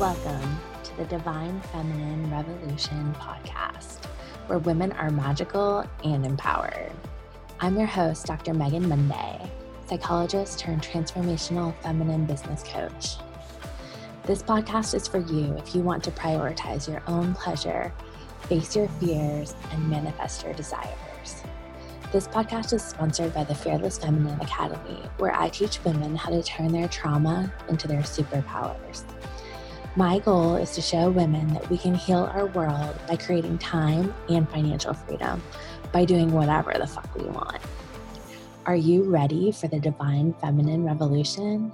Welcome to the Divine Feminine Revolution podcast, where women are magical and empowered. I'm your host, Dr. Megan Monday, psychologist turned transformational feminine business coach. This podcast is for you if you want to prioritize your own pleasure, face your fears, and manifest your desires. This podcast is sponsored by the Fearless Feminine Academy, where I teach women how to turn their trauma into their superpowers. My goal is to show women that we can heal our world by creating time and financial freedom by doing whatever the fuck we want. Are you ready for the divine feminine revolution?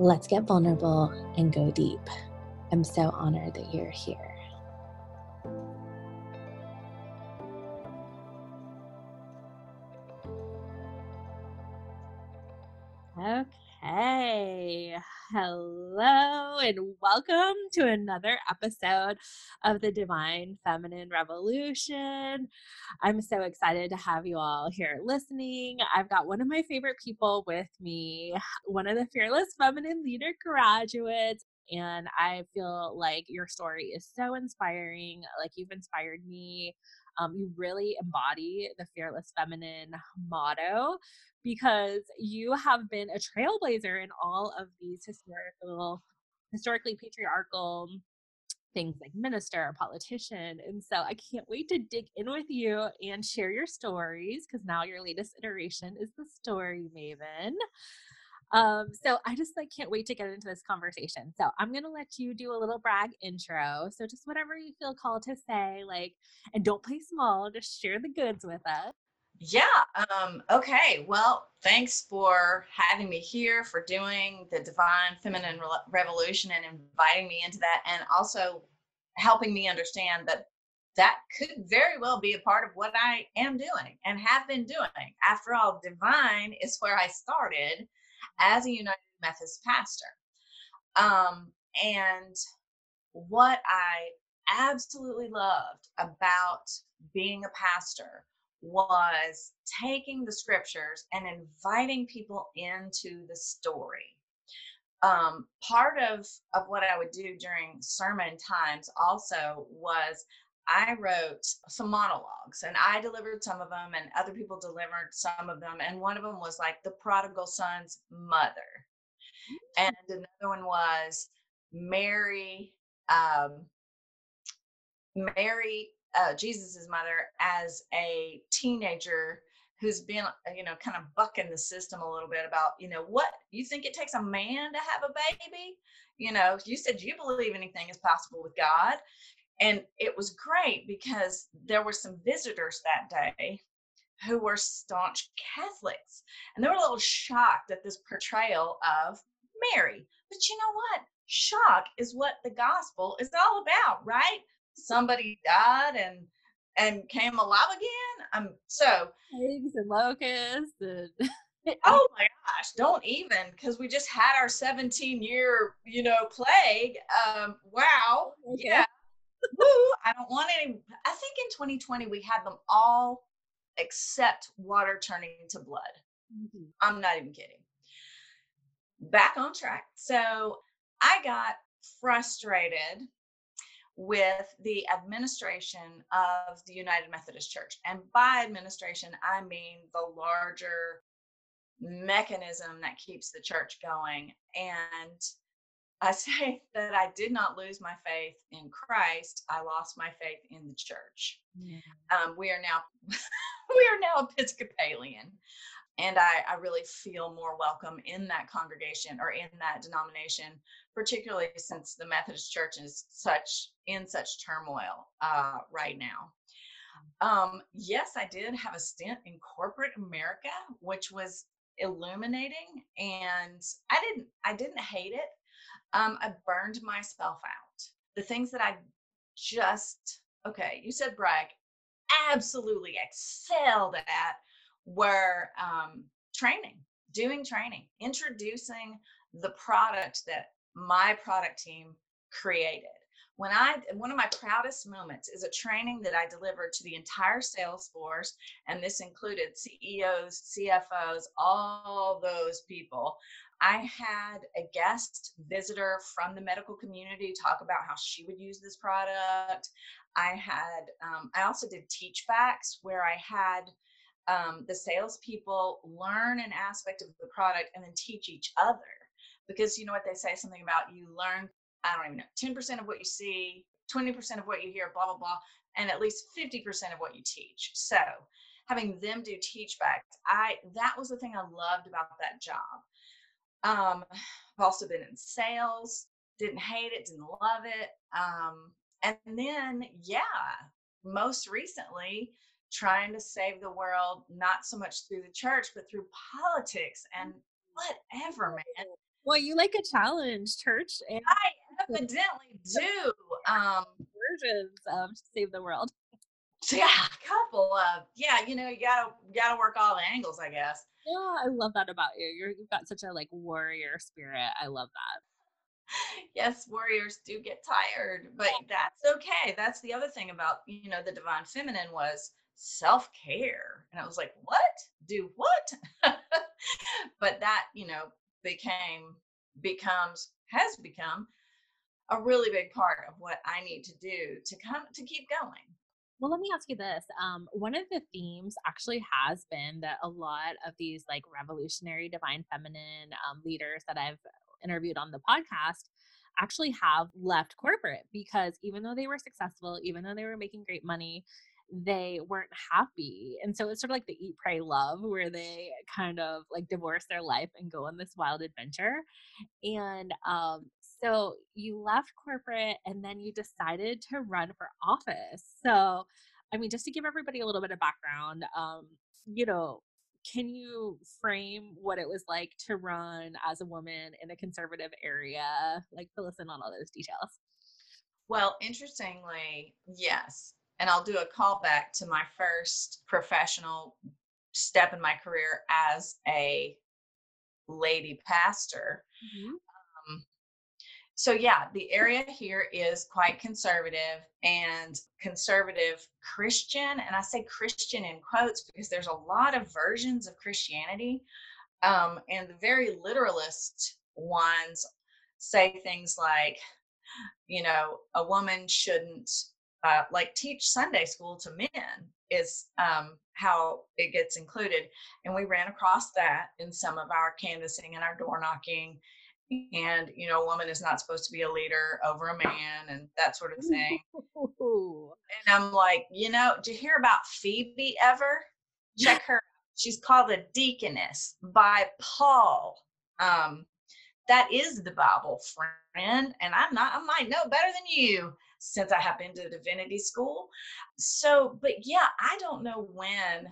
Let's get vulnerable and go deep. I'm so honored that you're here. Okay. Hello and welcome to another episode of the Divine Feminine Revolution. I'm so excited to have you all here listening. I've got one of my favorite people with me, one of the Fearless Feminine Leader graduates. And I feel like your story is so inspiring. Like you've inspired me um, you really embody the fearless feminine motto because you have been a trailblazer in all of these historical historically patriarchal things like minister, or politician. And so I can't wait to dig in with you and share your stories because now your latest iteration is the story maven. Um, so I just like can't wait to get into this conversation. So I'm gonna let you do a little brag intro. So just whatever you feel called to say, like, and don't play small, just share the goods with us. Yeah. Um, okay. Well, thanks for having me here, for doing the Divine Feminine Re- Revolution and inviting me into that, and also helping me understand that that could very well be a part of what I am doing and have been doing. After all, divine is where I started as a United Methodist pastor. Um, and what I absolutely loved about being a pastor was taking the scriptures and inviting people into the story. Um, part of, of what I would do during sermon times also was I wrote some monologues and I delivered some of them, and other people delivered some of them. And one of them was like the prodigal son's mother, and another one was Mary, um, Mary, uh, Jesus's mother, as a teenager who's been, you know, kind of bucking the system a little bit about, you know, what you think it takes a man to have a baby? You know, you said you believe anything is possible with God and it was great because there were some visitors that day who were staunch Catholics. And they were a little shocked at this portrayal of Mary. But you know what? Shock is what the gospel is all about, right? Somebody died and and came alive again. Um so pigs and locusts and oh my gosh, don't even because we just had our 17 year, you know, plague. Um, wow. Okay. Yeah. Woo, I don't want any. I think in 2020 we had them all except water turning to blood. Mm-hmm. I'm not even kidding. Back on track. So I got frustrated with the administration of the United Methodist Church. And by administration, I mean the larger mechanism that keeps the church going. And I say that I did not lose my faith in Christ. I lost my faith in the church. Yeah. Um, we are now we are now Episcopalian, and I, I really feel more welcome in that congregation or in that denomination, particularly since the Methodist Church is such in such turmoil uh, right now. Mm. Um, yes, I did have a stint in corporate America, which was illuminating, and I didn't I didn't hate it um, I burned myself out. The things that I just, okay, you said brag, absolutely excelled at were um, training, doing training, introducing the product that my product team created. When I, one of my proudest moments is a training that I delivered to the entire sales force, and this included CEOs, CFOs, all those people I had a guest visitor from the medical community talk about how she would use this product. I had, um, I also did teach backs where I had um, the salespeople learn an aspect of the product and then teach each other. Because you know what they say something about you learn, I don't even know, 10% of what you see, 20% of what you hear, blah, blah, blah, and at least 50% of what you teach. So having them do teach backs, I that was the thing I loved about that job. Um, I've also been in sales, didn't hate it, didn't love it. Um, and then, yeah, most recently, trying to save the world, not so much through the church, but through politics and whatever, man. Well, you like a challenge, church. And I evidently do. Um, versions of Save the World. Yeah, a couple of yeah. You know, you gotta you gotta work all the angles, I guess. Yeah, I love that about you. You're, you've got such a like warrior spirit. I love that yes, warriors do get tired, but that's okay. That's the other thing about, you know, the divine feminine was self-care. And I was like, what? Do what? but that, you know, became becomes has become a really big part of what I need to do to come to keep going. Well, let me ask you this. Um, one of the themes actually has been that a lot of these like revolutionary divine feminine um, leaders that I've interviewed on the podcast actually have left corporate because even though they were successful, even though they were making great money, they weren't happy. And so it's sort of like the eat, pray, love, where they kind of like divorce their life and go on this wild adventure. And um, so you left corporate and then you decided to run for office. So, I mean, just to give everybody a little bit of background, um, you know, can you frame what it was like to run as a woman in a conservative area? Like, fill us in on all those details. Well, interestingly, yes. And I'll do a callback to my first professional step in my career as a lady pastor. Mm-hmm so yeah the area here is quite conservative and conservative christian and i say christian in quotes because there's a lot of versions of christianity um, and the very literalist ones say things like you know a woman shouldn't uh, like teach sunday school to men is um, how it gets included and we ran across that in some of our canvassing and our door knocking and you know a woman is not supposed to be a leader over a man and that sort of thing. And i'm like you know did you hear about phoebe ever? Check her she's called a deaconess by paul. Um that is the bible friend and i'm not i might know better than you since i have been to divinity school. So but yeah i don't know when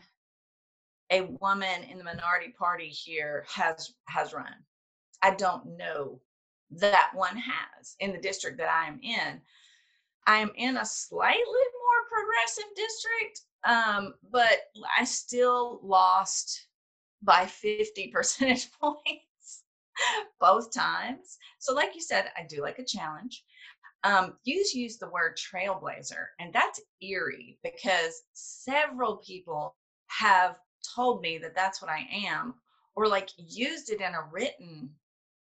a woman in the minority party here has has run I don't know that one has in the district that I am in. I am in a slightly more progressive district, um, but I still lost by 50 percentage points both times. So, like you said, I do like a challenge. Um, you use the word trailblazer, and that's eerie because several people have told me that that's what I am, or like used it in a written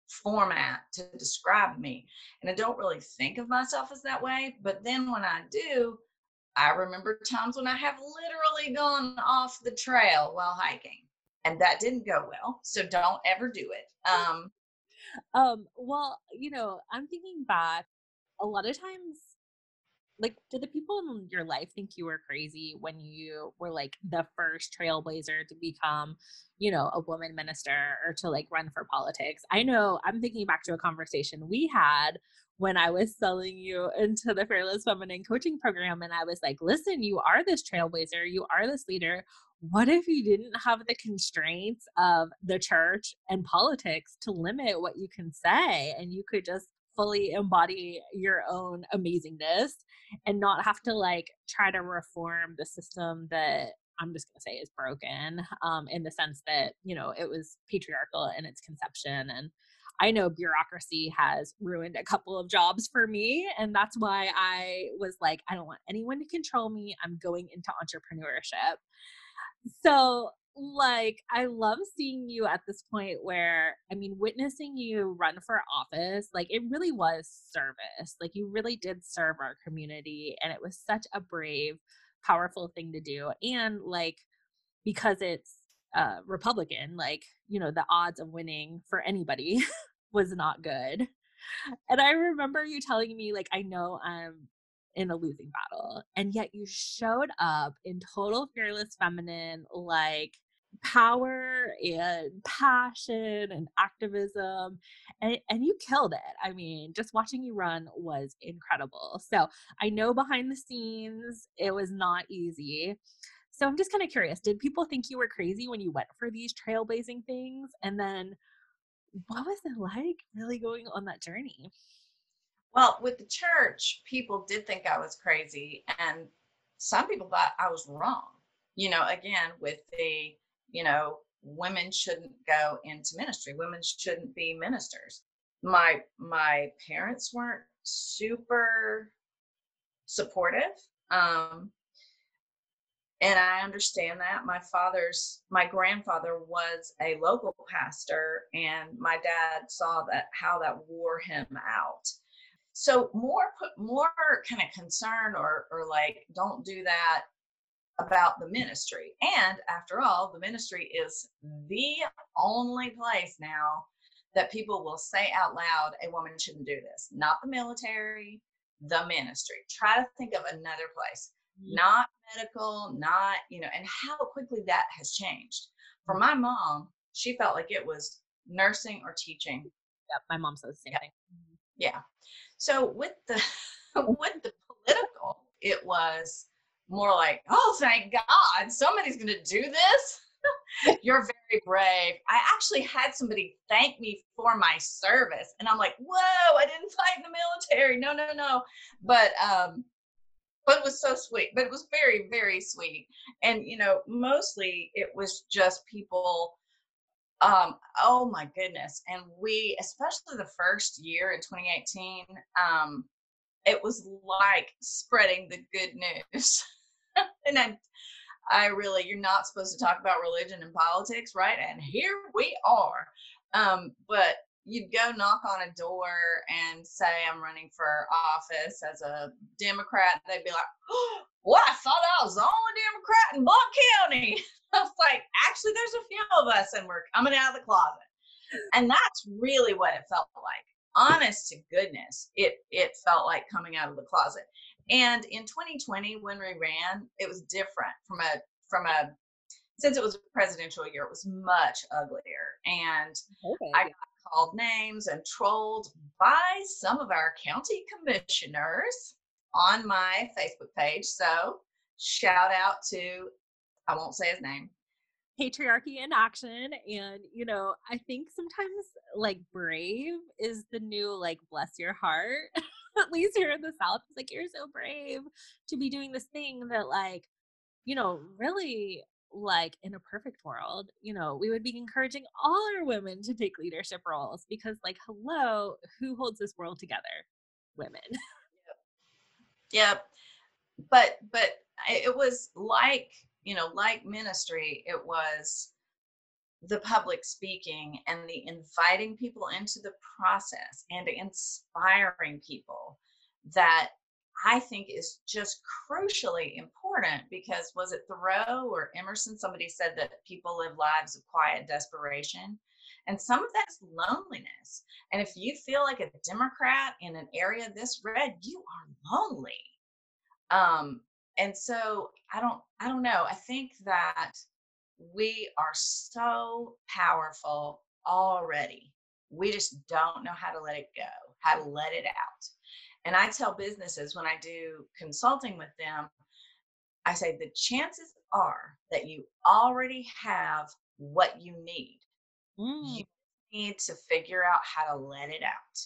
format to describe me. And I don't really think of myself as that way. But then when I do, I remember times when I have literally gone off the trail while hiking. And that didn't go well. So don't ever do it. Um, um, well, you know, I'm thinking back a lot of times like did the people in your life think you were crazy when you were like the first trailblazer to become you know a woman minister or to like run for politics? I know i'm thinking back to a conversation we had when i was selling you into the fearless feminine coaching program and i was like listen you are this trailblazer you are this leader. What if you didn't have the constraints of the church and politics to limit what you can say? And you could just fully embody your own amazingness and not have to like try to reform the system that I'm just going to say is broken um, in the sense that, you know, it was patriarchal in its conception. And I know bureaucracy has ruined a couple of jobs for me. And that's why I was like, I don't want anyone to control me. I'm going into entrepreneurship. So like I love seeing you at this point where I mean witnessing you run for office like it really was service like you really did serve our community and it was such a brave powerful thing to do and like because it's uh Republican like you know the odds of winning for anybody was not good and I remember you telling me like I know I'm in a losing battle. And yet you showed up in total fearless feminine, like power and passion and activism and, and you killed it. I mean just watching you run was incredible. So i know behind the scenes it was not easy. So i'm just kind of curious did people think you were crazy when you went for these trailblazing things? And then what was it like really going on that journey? Well, with the church, people did think I was crazy, and some people thought I was wrong. You know, again, with the, you know, women shouldn't go into ministry, women shouldn't be ministers. My my parents weren't super supportive. Um, and I understand that. My father's, my grandfather was a local pastor, and my dad saw that how that wore him out so more put more kind of concern or or like don't do that about the ministry. And after all the ministry is the only place now that people will say out loud a woman shouldn't do this. Not the military the ministry. Try to think of another place. Mm-hmm. not medical not you know and how quickly that has changed. For my mom she felt like it was nursing or teaching. Yep my mom says the same yeah. thing. Yeah. So with the with the political, it was more like, oh, thank God, somebody's going to do this. You're very brave. I actually had somebody thank me for my service, and I'm like, whoa, I didn't fight in the military. No, no, no. But um, but it was so sweet. But it was very, very sweet. And you know, mostly it was just people um, oh my goodness. And we, especially the first year in 2018, um, it was like spreading the good news. and I, I really, you're not supposed to talk about religion and politics, right? And here we are. Um, but you'd go knock on a door and say, I'm running for office as a Democrat. They'd be like, oh, Well, I thought I was the only Democrat in Blount County. I was like, Actually, there's a few of us and we're coming out of the closet. And that's really what it felt like. Honest to goodness, it it felt like coming out of the closet. And in 2020, when we ran, it was different from a from a since it was a presidential year, it was much uglier. And okay. I got called names and trolled by some of our county commissioners on my Facebook page. So shout out to, I won't say his name. Patriarchy in action. And, you know, I think sometimes like brave is the new like bless your heart. At least here in the South, it's like you're so brave to be doing this thing that like, you know, really like in a perfect world, you know, we would be encouraging all our women to take leadership roles because, like, hello, who holds this world together? Women. Yep. yep. But, but it was like, you know, like ministry, it was the public speaking and the inviting people into the process and inspiring people that I think is just crucially important because was it Thoreau or Emerson? Somebody said that people live lives of quiet desperation. And some of that's loneliness. And if you feel like a Democrat in an area this red, you are lonely. Um, and so I don't, I don't know. I think that we are so powerful already. We just don't know how to let it go, how to let it out. And I tell businesses when I do consulting with them, I say the chances are that you already have what you need. Mm. You need to figure out how to let it out.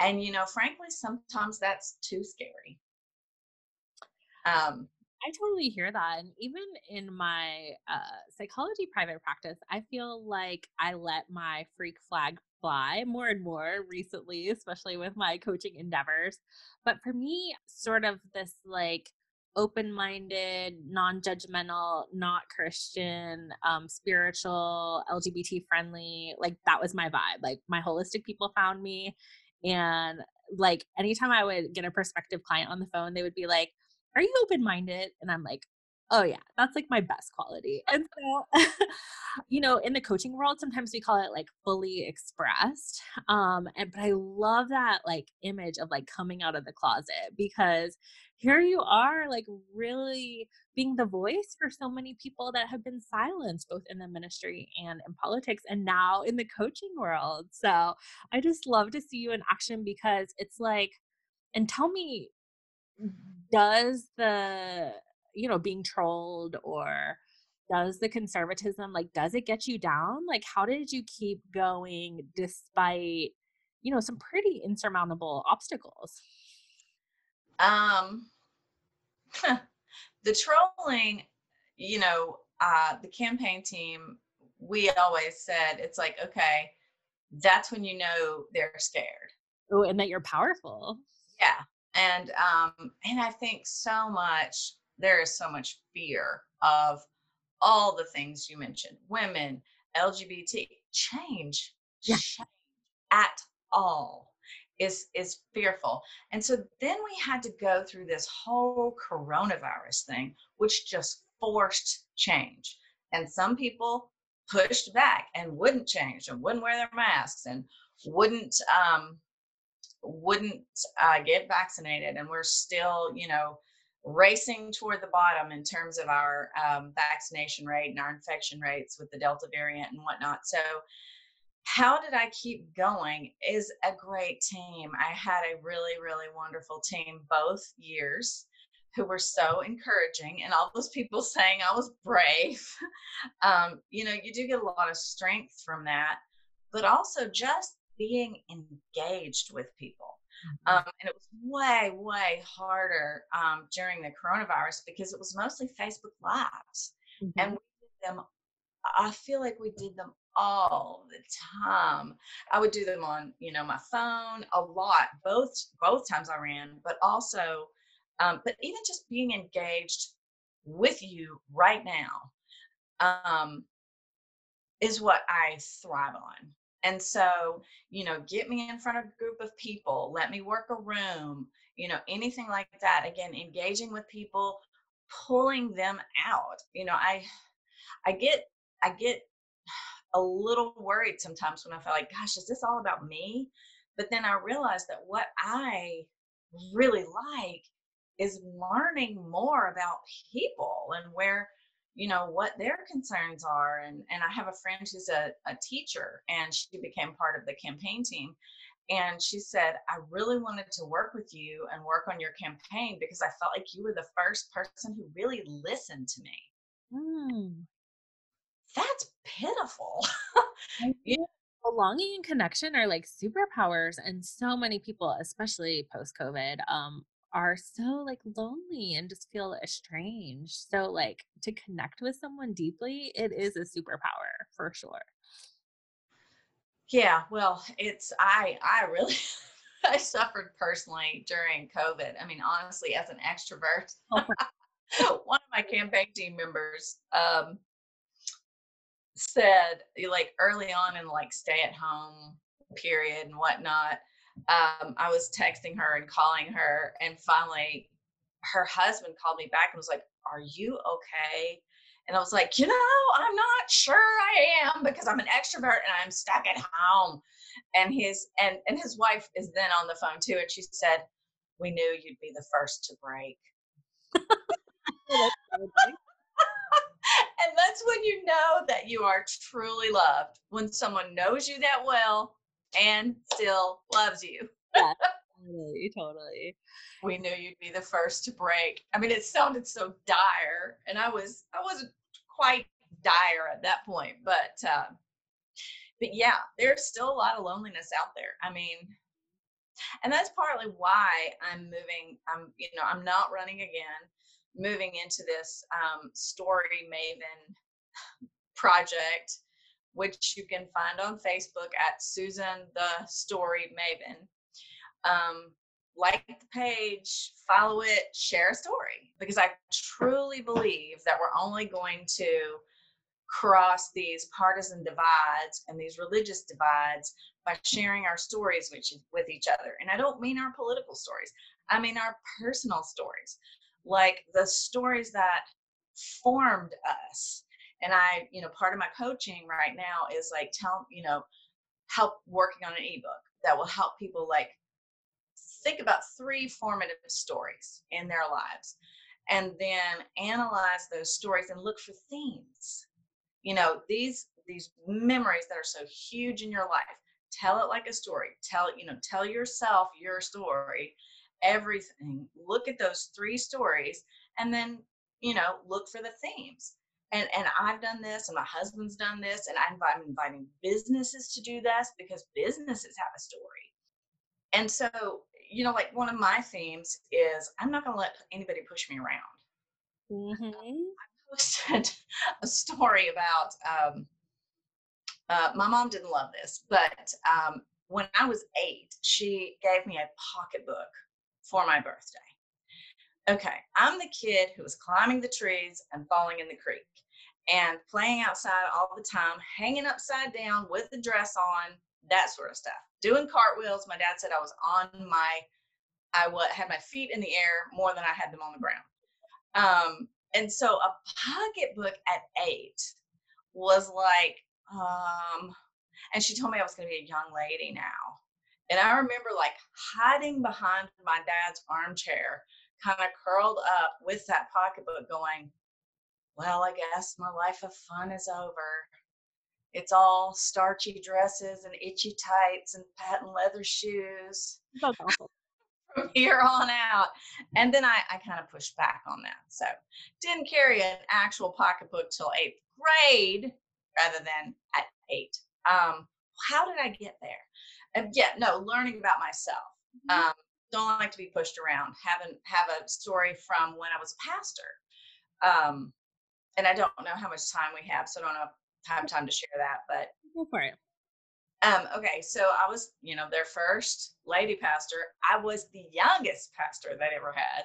And, you know, frankly, sometimes that's too scary. Um, I totally hear that. And even in my uh, psychology private practice, I feel like I let my freak flag fly more and more recently, especially with my coaching endeavors. But for me, sort of this like open minded, non judgmental, not Christian, um, spiritual, LGBT friendly. Like that was my vibe. Like my holistic people found me. And like anytime I would get a prospective client on the phone, they would be like, Are you open minded? And I'm like, Oh yeah, that's like my best quality. And so, you know, in the coaching world, sometimes we call it like fully expressed. Um, and but I love that like image of like coming out of the closet because here you are like really being the voice for so many people that have been silenced both in the ministry and in politics and now in the coaching world. So I just love to see you in action because it's like and tell me does the you know being trolled or does the conservatism like does it get you down? Like how did you keep going despite you know some pretty insurmountable obstacles? Um the trolling you know uh the campaign team we always said it's like okay that's when you know they're scared. Oh and that you're powerful. Yeah and um and i think so much there is so much fear of all the things you mentioned women lgbt change yeah. change at all is is fearful and so then we had to go through this whole coronavirus thing which just forced change and some people pushed back and wouldn't change and wouldn't wear their masks and wouldn't um wouldn't uh, get vaccinated and we're still you know racing toward the bottom in terms of our um, vaccination rate and our infection rates with the Delta variant and whatnot. So, how did I keep going is a great team. I had a really, really wonderful team both years who were so encouraging and all those people saying I was brave. um, you know, you do get a lot of strength from that, but also just being engaged with people Mm-hmm. Um, and it was way, way harder um, during the coronavirus because it was mostly Facebook Lives. Mm-hmm. And we did them, I feel like we did them all the time. I would do them on, you know, my phone a lot, both both times I ran, but also, um, but even just being engaged with you right now um, is what I thrive on. And so, you know, get me in front of a group of people, let me work a room, you know, anything like that. Again, engaging with people, pulling them out. You know, I I get I get a little worried sometimes when I feel like, gosh, is this all about me? But then I realize that what I really like is learning more about people and where you know what their concerns are and and i have a friend who's a, a teacher and she became part of the campaign team and she said i really wanted to work with you and work on your campaign because i felt like you were the first person who really listened to me mm. that's pitiful yeah. belonging and connection are like superpowers and so many people especially post covid um are so like lonely and just feel estranged. So like to connect with someone deeply, it is a superpower for sure. Yeah, well, it's I I really I suffered personally during COVID. I mean, honestly, as an extrovert, one of my campaign team members um, said, like early on in like stay at home period and whatnot, um, I was texting her and calling her, and finally, her husband called me back and was like, "Are you okay?" And I was like, "You know, I'm not sure I am because I'm an extrovert and I'm stuck at home." And his and and his wife is then on the phone too, and she said, "We knew you'd be the first to break." and that's when you know that you are truly loved when someone knows you that well and still loves you. yeah, totally, totally. We knew you'd be the first to break. I mean, it sounded so dire, and I was I wasn't quite dire at that point, but uh, but yeah, there's still a lot of loneliness out there. I mean, and that's partly why I'm moving. I'm you know I'm not running again, moving into this um, story maven project which you can find on Facebook at Susan the Story Maven. Um, like the page, follow it, share a story because I truly believe that we're only going to cross these partisan divides and these religious divides by sharing our stories with, with each other. And I don't mean our political stories, I mean our personal stories, like the stories that formed us. And I, you know, part of my coaching right now is like tell, you know, help working on an ebook that will help people like think about three formative stories in their lives and then analyze those stories and look for themes. You know these these memories that are so huge in your life tell it like a story. Tell you know tell yourself your story everything. Look at those three stories and then you know look for the themes and and i've done this and my husband's done this and i'm inviting businesses to do this because businesses have a story. And so you know like one of my themes is i'm not going to let anybody push me around. Mm-hmm. i posted a story about um, uh, my mom didn't love this but um, when i was eight she gave me a pocketbook for my birthday. Okay i'm the kid who was climbing the trees and falling in the creek and playing outside all the time, hanging upside down with the dress on, that sort of stuff. Doing cartwheels. My dad said I was on my, I had my feet in the air more than I had them on the ground. Um, and so a pocketbook at eight was like, um, and she told me I was going to be a young lady now. And I remember like hiding behind my dad's armchair, kind of curled up with that pocketbook going, well, I guess my life of fun is over. It's all starchy dresses and itchy tights and patent leather shoes. From here on out. And then I, I kind of pushed back on that. So didn't carry an actual pocketbook till eighth grade rather than at eight. Um, how did I get there? And yeah, no, learning about myself. Mm-hmm. Um, don't like to be pushed around. Haven't have a story from when I was a pastor. Um, and I don't know how much time we have, so I don't know have time to share that, but go for it. Um, okay, so I was, you know, their first lady pastor. I was the youngest pastor they ever had.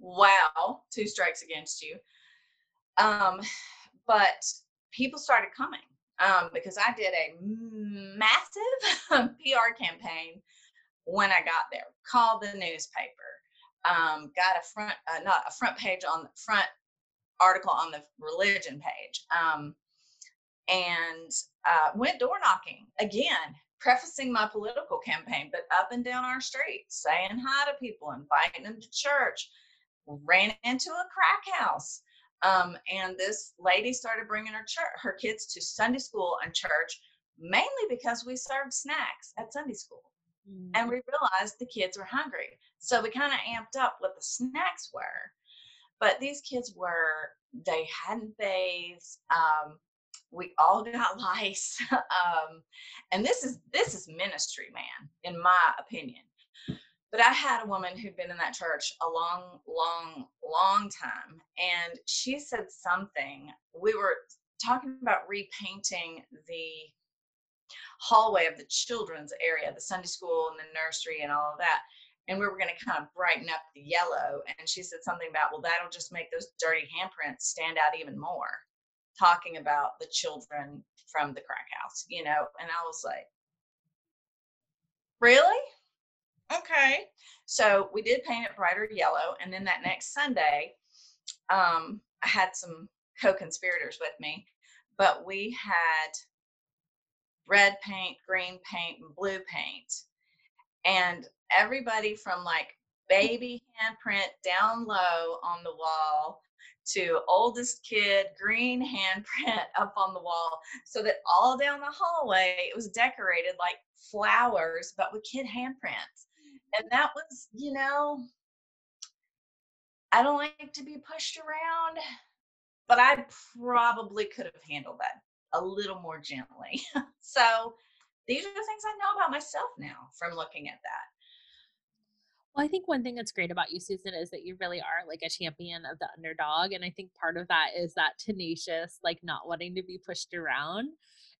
Wow, two strikes against you. Um, but people started coming um, because I did a massive PR campaign when I got there. Called the newspaper, um, got a front, uh, not a front page on the front article on the religion page um, and uh, went door knocking again prefacing my political campaign but up and down our streets saying hi to people inviting them to church ran into a crack house um, and this lady started bringing her church, her kids to sunday school and church mainly because we served snacks at sunday school mm-hmm. and we realized the kids were hungry so we kind of amped up what the snacks were but these kids were, they hadn't bathed. Um, we all got lice. um, and this is this is ministry, man, in my opinion. But I had a woman who'd been in that church a long, long, long time, and she said something. We were talking about repainting the hallway of the children's area, the Sunday school and the nursery and all of that and we were going to kind of brighten up the yellow. And she said something about, well, that'll just make those dirty handprints stand out even more, talking about the children from the crack house, you know. And I was like, really? Okay. So we did paint it brighter yellow. And then that next Sunday, um, I had some co conspirators with me, but we had red paint, green paint, and blue paint. And everybody from like baby handprint down low on the wall to oldest kid green handprint up on the wall so that all down the hallway it was decorated like flowers but with kid handprints. And that was you know i don't like to be pushed around but i probably could have handled that a little more gently. So these are the things i know about myself now from looking at that well, I think one thing that's great about you, Susan, is that you really are like a champion of the underdog. And I think part of that is that tenacious, like not wanting to be pushed around.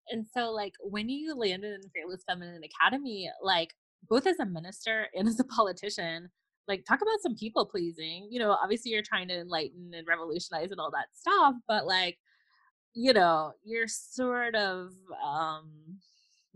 And so, like, when you landed in Fearless Feminine Academy, like, both as a minister and as a politician, like talk about some people pleasing. You know, obviously you're trying to enlighten and revolutionize and all that stuff, but like, you know, you're sort of um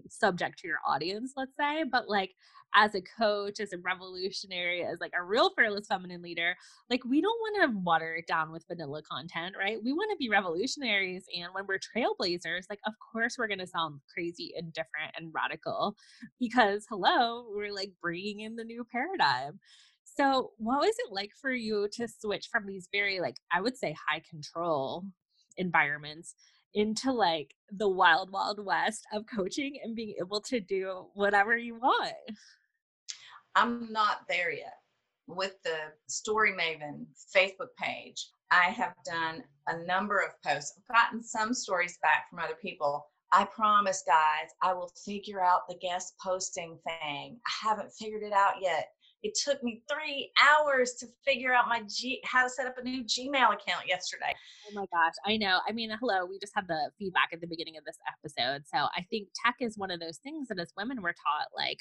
subject to your audience, let's say, but like as a coach, as a revolutionary, as like a real fearless feminine leader, like we don't want to water it down with vanilla content, right? We want to be revolutionaries. And when we're trailblazers, like, of course, we're going to sound crazy and different and radical because, hello, we're like bringing in the new paradigm. So, what was it like for you to switch from these very, like, I would say high control environments into like the wild, wild west of coaching and being able to do whatever you want? I'm not there yet. With the Story Maven Facebook page, I have done a number of posts. I've gotten some stories back from other people. I promise, guys, I will figure out the guest posting thing. I haven't figured it out yet. It took me three hours to figure out my G how to set up a new Gmail account yesterday. Oh my gosh, I know. I mean, hello, we just had the feedback at the beginning of this episode. So I think tech is one of those things that as women we're taught like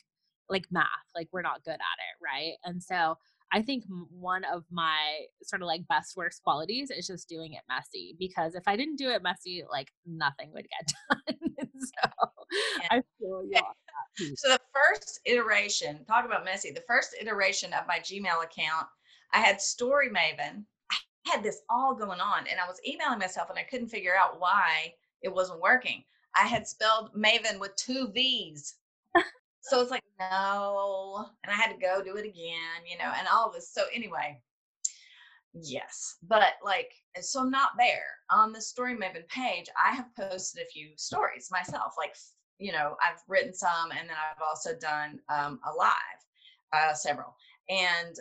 like math, like we're not good at it, right? And so I think one of my sort of like best worst qualities is just doing it messy because if I didn't do it messy, like nothing would get done. so yeah. I feel you So the first iteration, talk about messy. The first iteration of my Gmail account, I had Story Maven. I had this all going on, and I was emailing myself, and I couldn't figure out why it wasn't working. I had spelled Maven with two V's. So it's like, no. And I had to go do it again, you know, and all this. So anyway, yes. But like, so I'm not there. On the Story Maven page, I have posted a few stories myself. Like, you know, I've written some and then I've also done um, a live, uh, several. And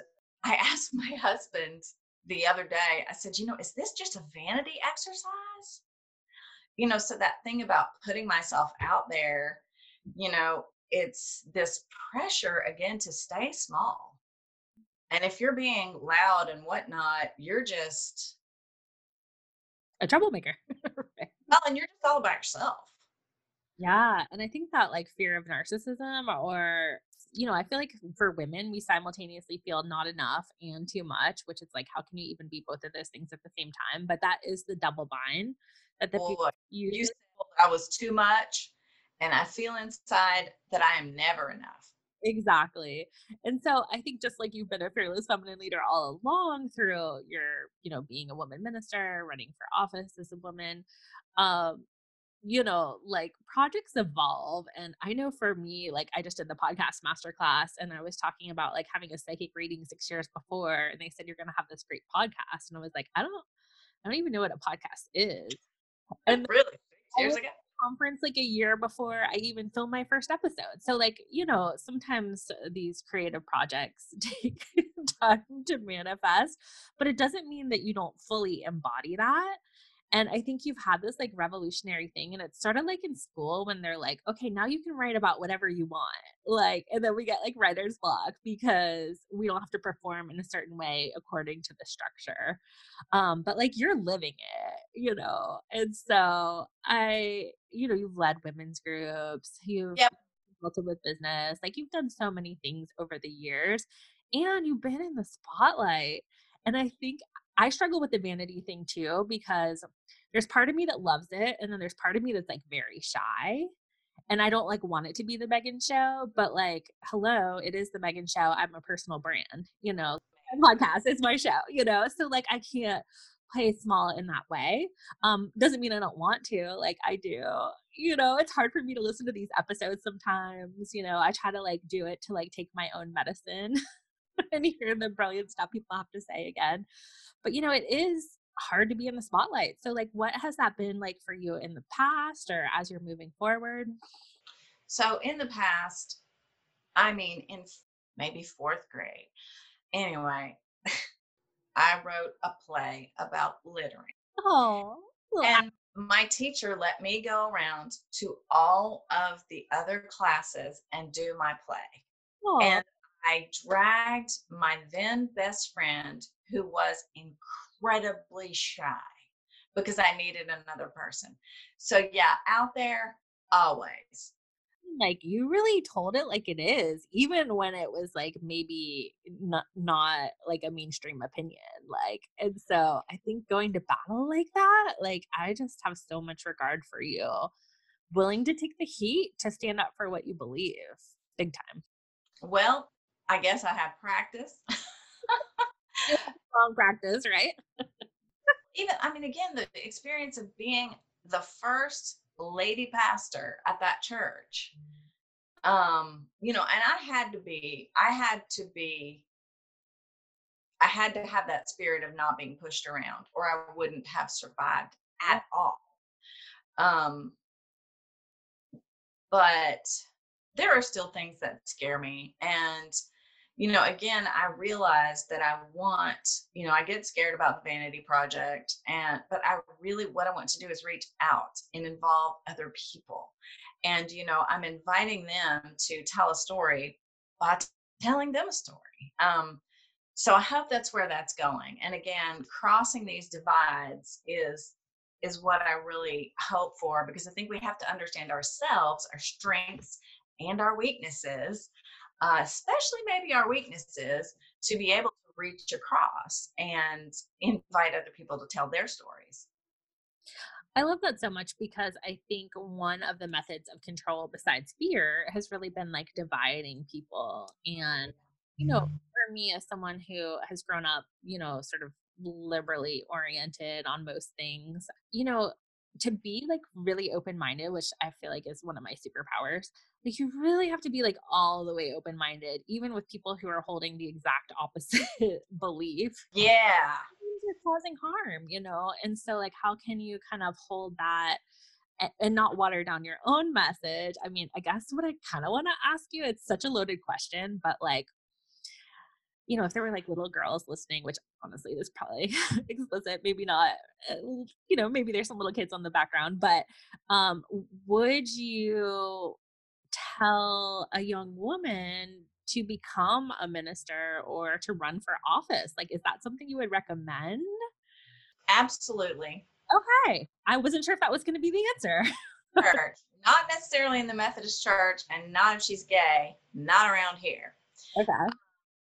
I asked my husband the other day, I said, you know, is this just a vanity exercise? You know, so that thing about putting myself out there, you know, it's this pressure again to stay small. And if you're being loud and whatnot, you're just a troublemaker. well, and you're just all by yourself. Yeah. And I think that like fear of narcissism or you know, I feel like for women, we simultaneously feel not enough and too much, which is like, how can you even be both of those things at the same time? But that is the double bind that the people use. You said I was too much and I feel inside that I am never enough. Exactly. And so I think just like you've been a fearless feminine leader all along through your, you know, being a woman minister, running for office as a woman, um, you know, like projects evolve. And I know for me, like I just did the podcast masterclass and I was talking about like having a psychic reading six years before. And they said, you're going to have this great podcast. And I was like, I don't, I don't even know what a podcast is. And really? Six years ago? Conference like a year before I even filmed my first episode. So, like, you know, sometimes these creative projects take time to manifest, but it doesn't mean that you don't fully embody that. And I think you've had this like revolutionary thing. And it's sort of like in school when they're like, okay, now you can write about whatever you want. Like, and then we get like writer's block because we don't have to perform in a certain way according to the structure. Um, but like you're living it, you know? And so I, you know, you've led women's groups, you've yep. with business, like you've done so many things over the years and you've been in the spotlight. And I think I struggle with the vanity thing too because there's part of me that loves it and then there's part of me that's like very shy and I don't like want it to be the Megan show, but like, hello, it is the Megan show. I'm a personal brand, you know, podcast is my show, you know, so like I can't play small in that way. Um, doesn't mean I don't want to, like I do. You know, it's hard for me to listen to these episodes sometimes. You know, I try to like do it to like take my own medicine and hear the brilliant stuff people have to say again but you know it is hard to be in the spotlight so like what has that been like for you in the past or as you're moving forward so in the past i mean in maybe fourth grade anyway i wrote a play about littering oh and my teacher let me go around to all of the other classes and do my play Aww. and I dragged my then best friend, who was incredibly shy, because I needed another person. So, yeah, out there, always. Like you really told it like it is, even when it was like maybe not not like a mainstream opinion. Like, and so I think going to battle like that, like I just have so much regard for you, willing to take the heat to stand up for what you believe, big time. Well, I guess I have practice. Long practice, right? Even, I mean, again, the experience of being the first lady pastor at that church. Um, you know, and I had to be, I had to be, I had to have that spirit of not being pushed around, or I wouldn't have survived at all. Um, but there are still things that scare me. And you know, again, I realized that I want, you know, I get scared about the vanity project and but I really what I want to do is reach out and involve other people. And you know, I'm inviting them to tell a story by telling them a story. Um so I hope that's where that's going. And again, crossing these divides is is what I really hope for because I think we have to understand ourselves, our strengths and our weaknesses uh, especially maybe our weaknesses, to be able to reach across and invite other people to tell their stories. I love that so much because I think one of the methods of control besides fear has really been like dividing people. And, you know, mm-hmm. for me as someone who has grown up, you know, sort of liberally oriented on most things, you know, to be like really open minded, which I feel like is one of my superpowers, like you really have to be like all the way open minded, even with people who are holding the exact opposite belief. Yeah. You're causing harm, you know? And so, like, how can you kind of hold that? and not water down your own message. I mean, I guess what I kind of want to ask you, it's such a loaded question, but like, you know, if there were like little girls listening, which honestly is probably explicit, maybe not, uh, you know, maybe there's some little kids on the background, but um, would you tell a young woman to become a minister or to run for office? Like, is that something you would recommend? Absolutely. Okay. I wasn't sure if that was going to be the answer. church. Not necessarily in the Methodist church, and not if she's gay, not around here. Okay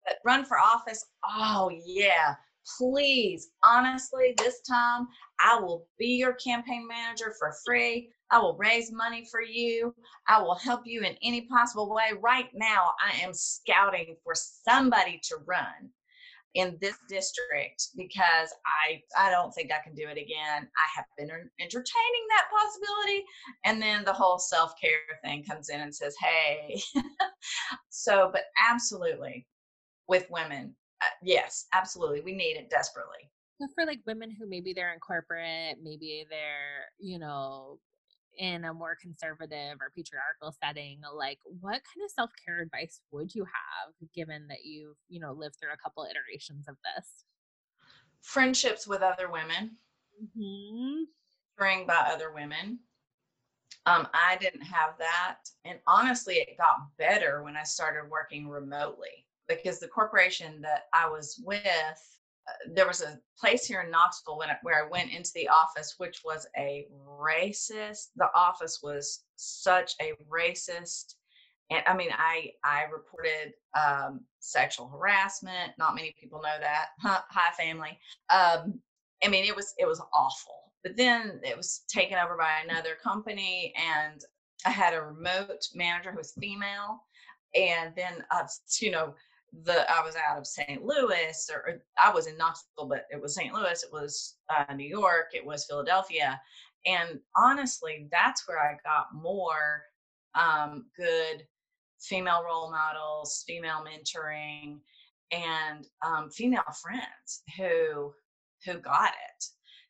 but run for office, oh yeah, please, honestly, this time I will be your campaign manager for free. I will raise money for you. I will help you in any possible way. Right now, I am scouting for somebody to run in this district because I I don't think I can do it again. I have been entertaining that possibility and then the whole self-care thing comes in and says, "Hey." so, but absolutely with women. Uh, yes, absolutely. We need it desperately. For like women who maybe they're in corporate, maybe they're, you know, in a more conservative or patriarchal setting, like what kind of self care advice would you have given that you've, you know, lived through a couple iterations of this? Friendships with other women, mm-hmm. by other women. Um, I didn't have that. And honestly, it got better when I started working remotely because the corporation that I was with, uh, there was a place here in Knoxville when I, where I went into the office, which was a racist. The office was such a racist, and I mean, I I reported um, sexual harassment. Not many people know that. Hi, family. Um, I mean, it was it was awful. But then it was taken over by another company, and I had a remote manager who was female, and then uh, you know the I was out of St. Louis, or, or, I was in Knoxville, but it was St. Louis, it was uh, New York, it was Philadelphia, and honestly, that's where I got more um, good female role models, female mentoring, and um, female friends who who got it.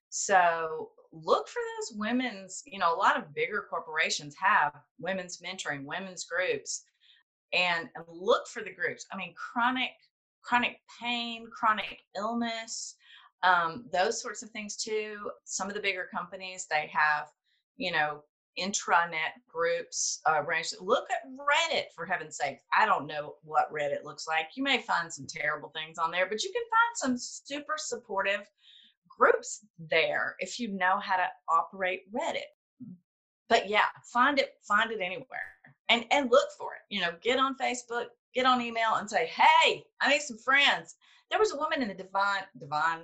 So look for those women's. You know, a lot of bigger corporations have women's mentoring, women's groups and, and look for the groups. I mean, chronic chronic pain, chronic illness, um, those sorts of things too. Some of the bigger companies they have, you know, intranet groups uh, Look at Reddit for heaven's sake. I don't know what Reddit looks like. You may find some terrible things on there, but you can find some super supportive groups there if you know how to operate Reddit. But yeah, find it find it anywhere and and look for it. You know, get on Facebook, get on email, and say, "Hey, I need some friends." There was a woman in the divine divine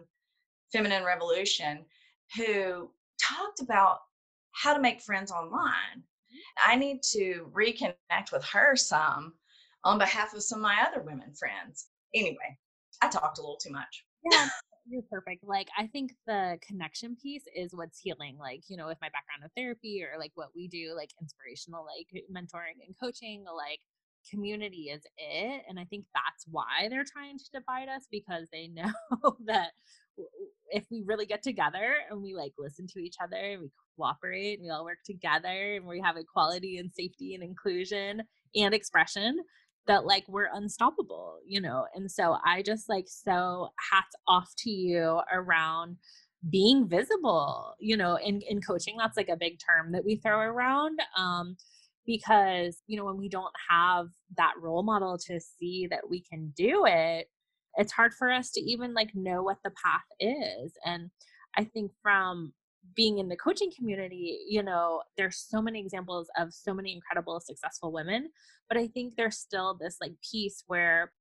feminine revolution who talked about how to make friends online. I need to reconnect with her some on behalf of some of my other women friends. Anyway, I talked a little too much. Yeah, you're perfect. Like, I think the connection piece is what's healing. Like, you know, with my background of therapy or like what we do, like inspirational, like mentoring and coaching, like community is it. And I think that's why they're trying to divide us because they know that if we really get together and we like listen to each other and we cooperate and we all work together and we have equality and safety and inclusion and expression that like we're unstoppable you know and so i just like so hats off to you around being visible you know in in coaching that's like a big term that we throw around um because you know when we don't have that role model to see that we can do it it's hard for us to even like know what the path is and i think from being in the coaching community you know there's so many examples of so many incredible successful women but i think there's still this like piece where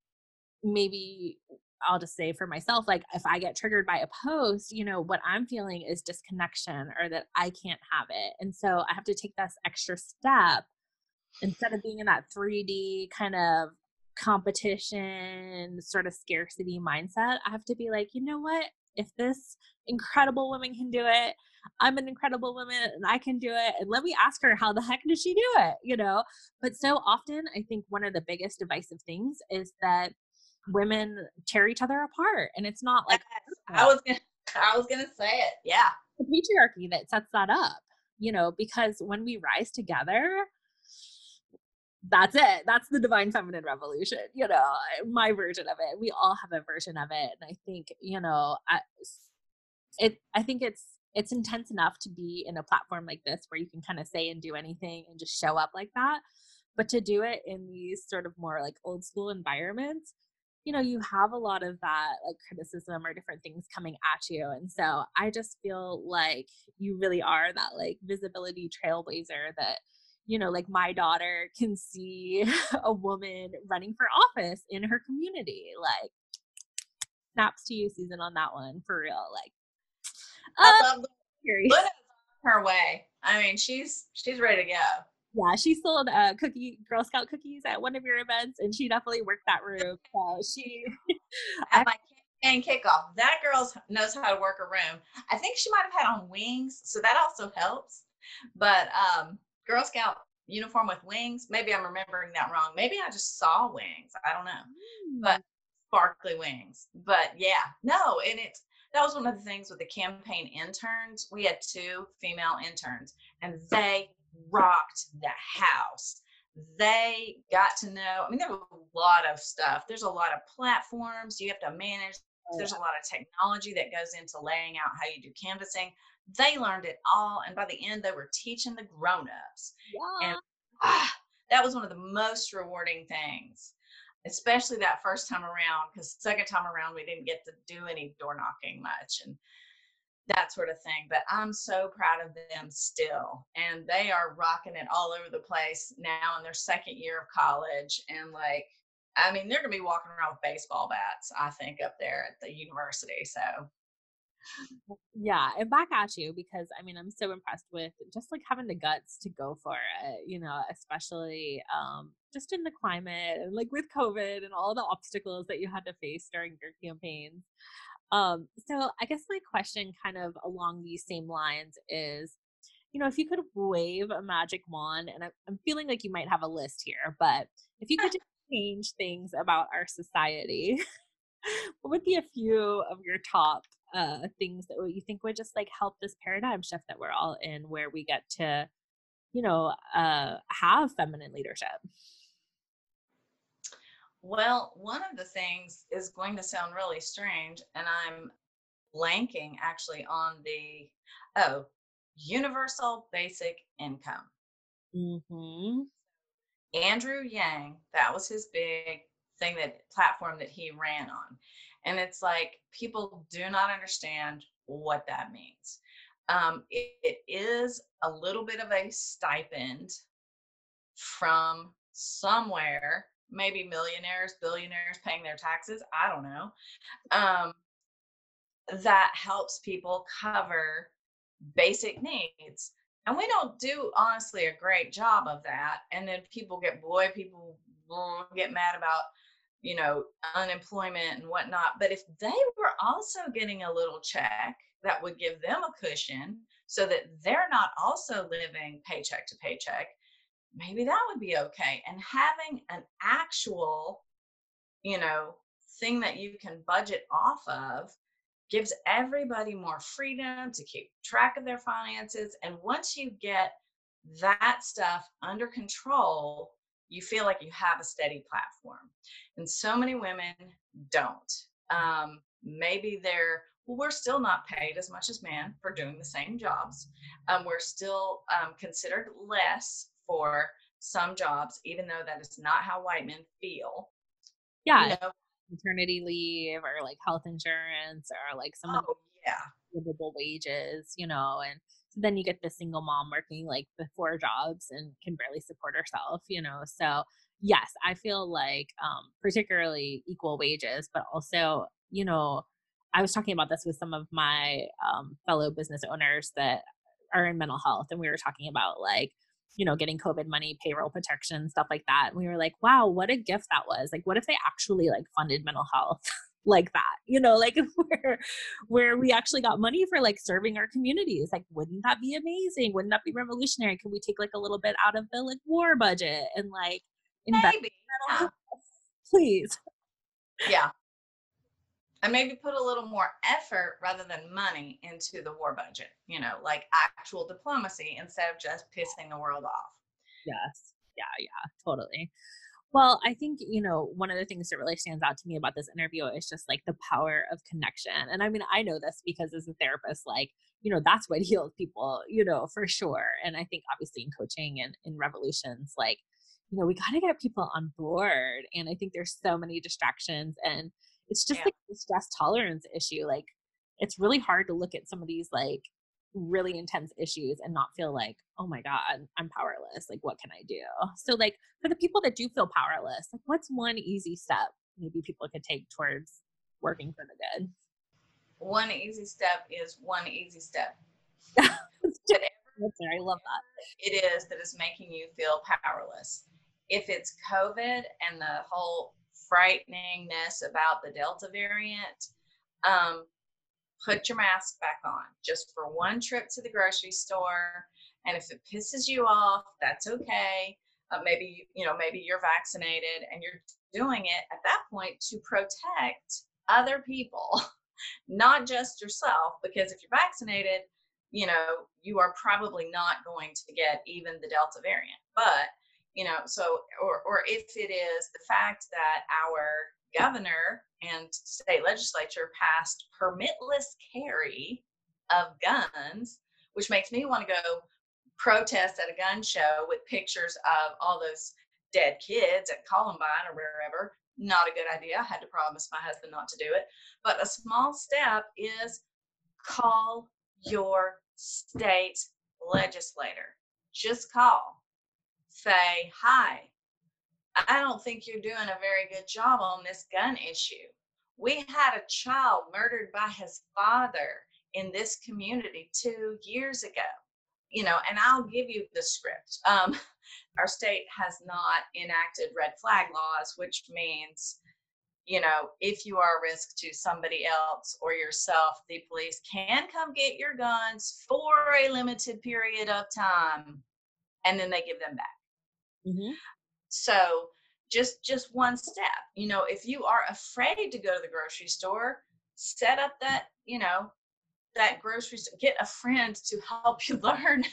maybe I'll just say for myself, like if I get triggered by a post, you know, what I'm feeling is disconnection or that I can't have it. And so I have to take this extra step instead of being in that 3D kind of competition, sort of scarcity mindset, I have to be like, you know what? If this incredible woman can do it, I'm an incredible woman and I can do it. And let me ask her, how the heck did she do it? You know? But so often, I think one of the biggest divisive things is that women tear each other apart. And it's not like, yes, I was gonna, I was gonna say it. Yeah. The patriarchy that sets that up, you know, because when we rise together, that's it. That's the divine feminine revolution, you know, eh, my version of it. We all have a version of it. And I think, you know, I, it, I think it's, it's intense enough to be in a platform like this where you can kind of say and do anything and just show up like that. But to do it in these sort of more like old school environments, you know, you have a lot of that like criticism or different things coming at you. And so I just feel like you really are that like visibility trailblazer that you know, like my daughter can see a woman running for office in her community. Like, snaps to you, Susan, on that one for real. Like, I uh, love her way. I mean, she's she's ready to go. Yeah, she sold uh, cookie Girl Scout cookies at one of your events, and she definitely worked that room. So she at my campaign kickoff, that girl knows how to work a room. I think she might have had on wings, so that also helps. But um, Girl Scout uniform with wings. Maybe I'm remembering that wrong. Maybe I just saw wings. I don't know. Mm. But sparkly wings. But yeah, no, and it's that was one of the things with the campaign interns. We had two female interns and they rocked the house. They got to know, I mean, there was a lot of stuff. There's a lot of platforms you have to manage. There's a lot of technology that goes into laying out how you do canvassing they learned it all. And by the end, they were teaching the grown-ups. Yeah. And ah, that was one of the most rewarding things, especially that first time around, because second time around, we didn't get to do any door knocking much and that sort of thing. But I'm so proud of them still. And they are rocking it all over the place now in their second year of college. And like, I mean, they're going to be walking around with baseball bats, I think, up there at the university. So yeah and back at you because i mean i'm so impressed with just like having the guts to go for it you know especially um just in the climate and like with covid and all the obstacles that you had to face during your campaigns um so i guess my question kind of along these same lines is you know if you could wave a magic wand and i'm feeling like you might have a list here but if you could just change things about our society. What would be a few of your top uh, things that you think would just like help this paradigm shift that we're all in where we get to you know uh, have feminine leadership? Well one of the things is going to sound really strange and i'm blanking actually on the oh universal basic income. Mm-hmm. Andrew yang that was his big thing that platform that he ran on and it's like people do not understand what that means. Um, it, it is a little bit of a stipend from somewhere, maybe millionaires, billionaires paying their taxes. I don't know. Um, that helps people cover basic needs. And we don't do honestly a great job of that. And then people get boy, people mm, get mad about, you know, unemployment and whatnot. But if they were also getting a little check that would give them a cushion so that they're not also living paycheck to paycheck, maybe that would be okay. And having an actual, you know, thing that you can budget off of gives everybody more freedom to keep track of their finances. And once you get that stuff under control, you feel like you have a steady platform. And so many women don't. Um, maybe they're, well, we're still not paid as much as men for doing the same jobs. Um, we're still um, considered less for some jobs, even though that is not how white men feel. Yeah. You know, maternity leave or like health insurance or like some oh, of the yeah livable wages, you know, and so then you get the single mom working like the four jobs and can barely support herself, you know. So yes, I feel like um particularly equal wages, but also, you know, I was talking about this with some of my um, fellow business owners that are in mental health, and we were talking about like you know, getting COVID money, payroll protection, stuff like that. And we were like, wow, what a gift that was. Like, what if they actually like funded mental health like that? You know, like where where we actually got money for like serving our communities. Like, wouldn't that be amazing? Wouldn't that be revolutionary? Could we take like a little bit out of the like war budget and like invest Maybe. Yeah. Please. Yeah and maybe put a little more effort rather than money into the war budget, you know, like actual diplomacy instead of just pissing the world off. Yes. Yeah, yeah, totally. Well, I think, you know, one of the things that really stands out to me about this interview is just like the power of connection. And I mean, I know this because as a therapist, like, you know, that's what heals people, you know, for sure. And I think obviously in coaching and in revolutions, like, you know, we got to get people on board. And I think there's so many distractions and it's just yeah. like the stress tolerance issue like it's really hard to look at some of these like really intense issues and not feel like oh my god i'm powerless like what can i do so like for the people that do feel powerless like what's one easy step maybe people could take towards working for the good one easy step is one easy step I love that. It is that is making you feel powerless. If it's COVID and the whole frighteningness about the Delta variant, um, put your mask back on just for one trip to the grocery store. And if it pisses you off, that's okay. Uh, maybe you know maybe you're vaccinated and you're doing it at that point to protect other people, not just yourself. Because if you're vaccinated, you know you are probably not going to get even the Delta variant, but you know so or or if it is the fact that our governor and state legislature passed permitless carry of guns which makes me want to go protest at a gun show with pictures of all those dead kids at Columbine or wherever. Not a good idea. I had to promise my husband not to do it. But a small step is call your state legislator. Just call say, Hi, I don't think you're doing a very good job on this gun issue. We had a child murdered by his father in this community two years ago. You know, and I'll give you the script. Um, our state has not enacted red flag laws, which means, you know, if you are a risk to somebody else or yourself, the police can come get your guns for a limited period of time and then they give them back. Mm-hmm. So just just one step. You know, if you are afraid to go to the grocery store, set up that, you know, that grocery store, get a friend to help you learn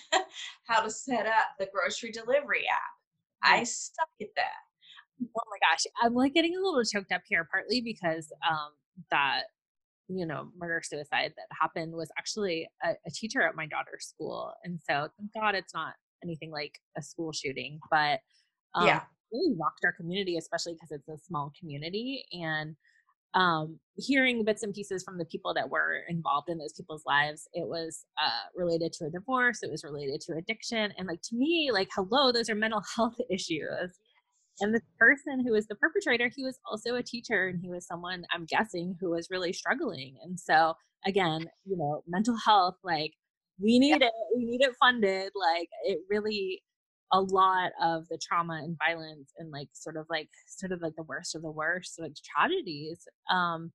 how to set up the grocery delivery app. Mm-hmm. I suck at that. Oh my gosh. I'm like getting a little choked up here, partly because um that you know murder suicide that happened was actually a, a teacher at my daughter's school and so thank god it's not anything like a school shooting, but um, yeah, really rocked our community, especially because it's a small community. And um, hearing bits and pieces from the people that were involved in those people's lives it was uh, related to a divorce it was related to addiction and like to me like hello those are mental health issues and the person who was the perpetrator he was also a teacher and he was someone i'm guessing who was really struggling and so again you know mental health like we need it we need it funded like it really a lot of the trauma and violence and like sort of like sort of like the worst of the worst like tragedies um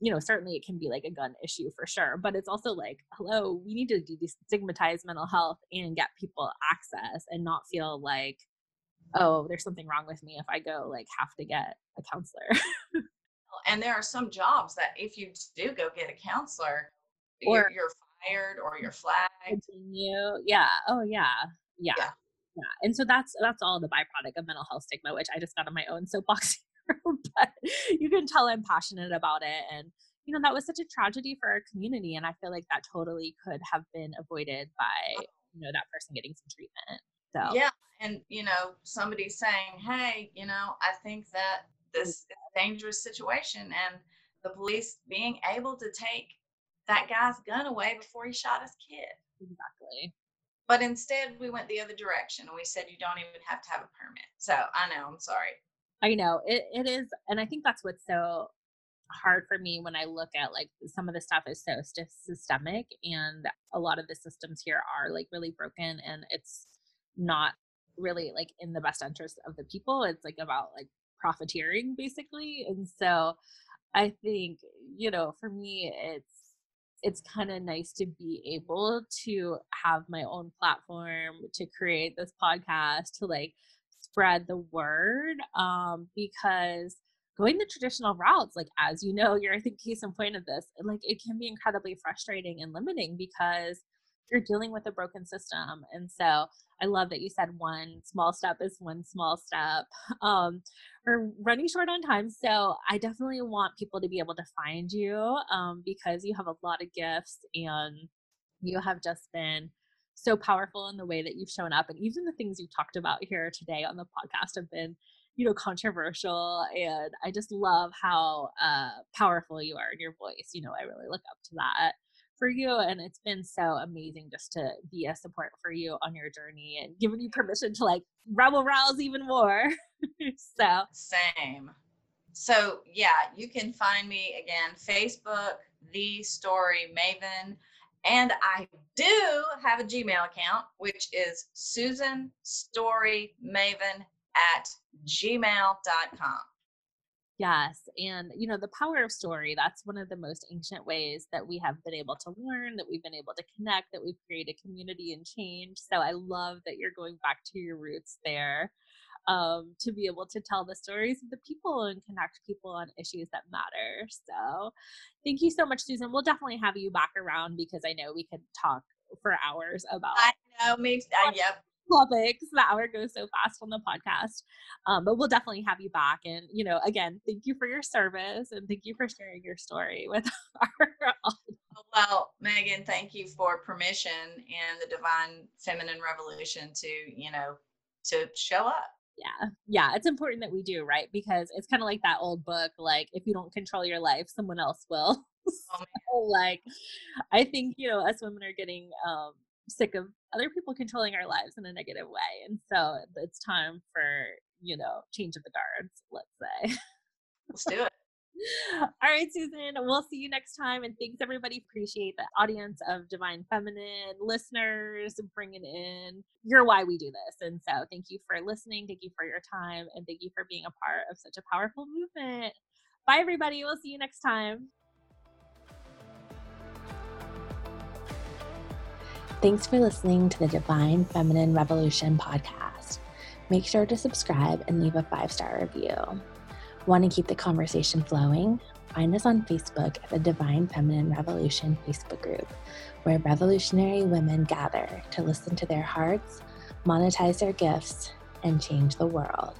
you know certainly it can be like a gun issue for sure but it's also like hello we need to destigmatize mental health and get people access and not feel like oh there's something wrong with me if i go like have to get a counselor. And there are some jobs that if you do go get a counselor or you're, or you're flagged continue. Yeah. Oh yeah. Yeah, yeah. Yeah. And so that's that's all the byproduct of mental health stigma which i just got on my own soapbox but you can tell i'm passionate about it. And you know that was such a tragedy for our community and i feel like that totally could have been avoided by uh-huh. you know that person getting some treatment. So yeah. And you know somebody saying hey you know i think that this is a dangerous situation and the police being able to take that guy's gun away before he shot his kid exactly but instead, we went the other direction and we said you don't even have to have a permit. So I know, I'm sorry. I know it, it is. And I think that's what's so hard for me when I look at like some of the stuff is so systemic and a lot of the systems here are like really broken and it's not really like in the best interest of the people. It's like about like profiteering basically. And so I think, you know, for me, it's it's kind of nice to be able to have my own platform to create this podcast to like spread the word um because going the traditional routes like as you know you're i think case in point of this like it can be incredibly frustrating and limiting because you're dealing with a broken system and so i love that you said one small step is one small step um we're running short on time so i definitely want people to be able to find you um because you have a lot of gifts and you have just been so powerful in the way that you've shown up and even the things you've talked about here today on the podcast have been you know controversial and i just love how uh powerful you are in your voice you know i really look up to that for you and it's been so amazing just to be a support for you on your journey and giving you permission to like rebel rouse even more. So same. So yeah you can find me again facebook the story maven and i do have a gmail account which is susan story maven at gmail.com Yes. And, you know, the power of story, that's one of the most ancient ways that we have been able to learn, that we've been able to connect, that we've created community and change. So I love that you're going back to your roots there um, to be able to tell the stories of the people and connect people on issues that matter. So thank you so much, Susan. We'll definitely have you back around because I know we could talk for hours about. I know, me. Uh, yep topics. The hour goes so fast on the podcast. Um, but we'll definitely have you back. And, you know, again, thank you for your service and thank you for sharing your story with our audience. Well, Megan, thank you for permission and the Divine Feminine Revolution to, you know, to show up. Yeah. Yeah. It's important that we do, right? Because it's kind of like that old book, like, if you don't control your life, someone else will. Oh, so, like, I think, you know, us women are getting, um, sick of other people controlling our lives in a negative way. And so it's time for, you know, change of the guards, let's say. Let's do it. All right, Susan, we'll see you next time. And thanks, everybody. Appreciate the audience of Divine Feminine listeners bringing in. You're why we do this. And so thank you for listening. Thank you for your time. And thank you for being a part of such a powerful movement. Bye, everybody. We'll see you next time. Thanks for listening to the Divine Feminine Revolution podcast. Make sure to subscribe and leave a five star review. Want to keep the conversation flowing? Find us on Facebook at the Divine Feminine Revolution Facebook group, where revolutionary women gather to listen to their hearts, monetize their gifts, and change the world.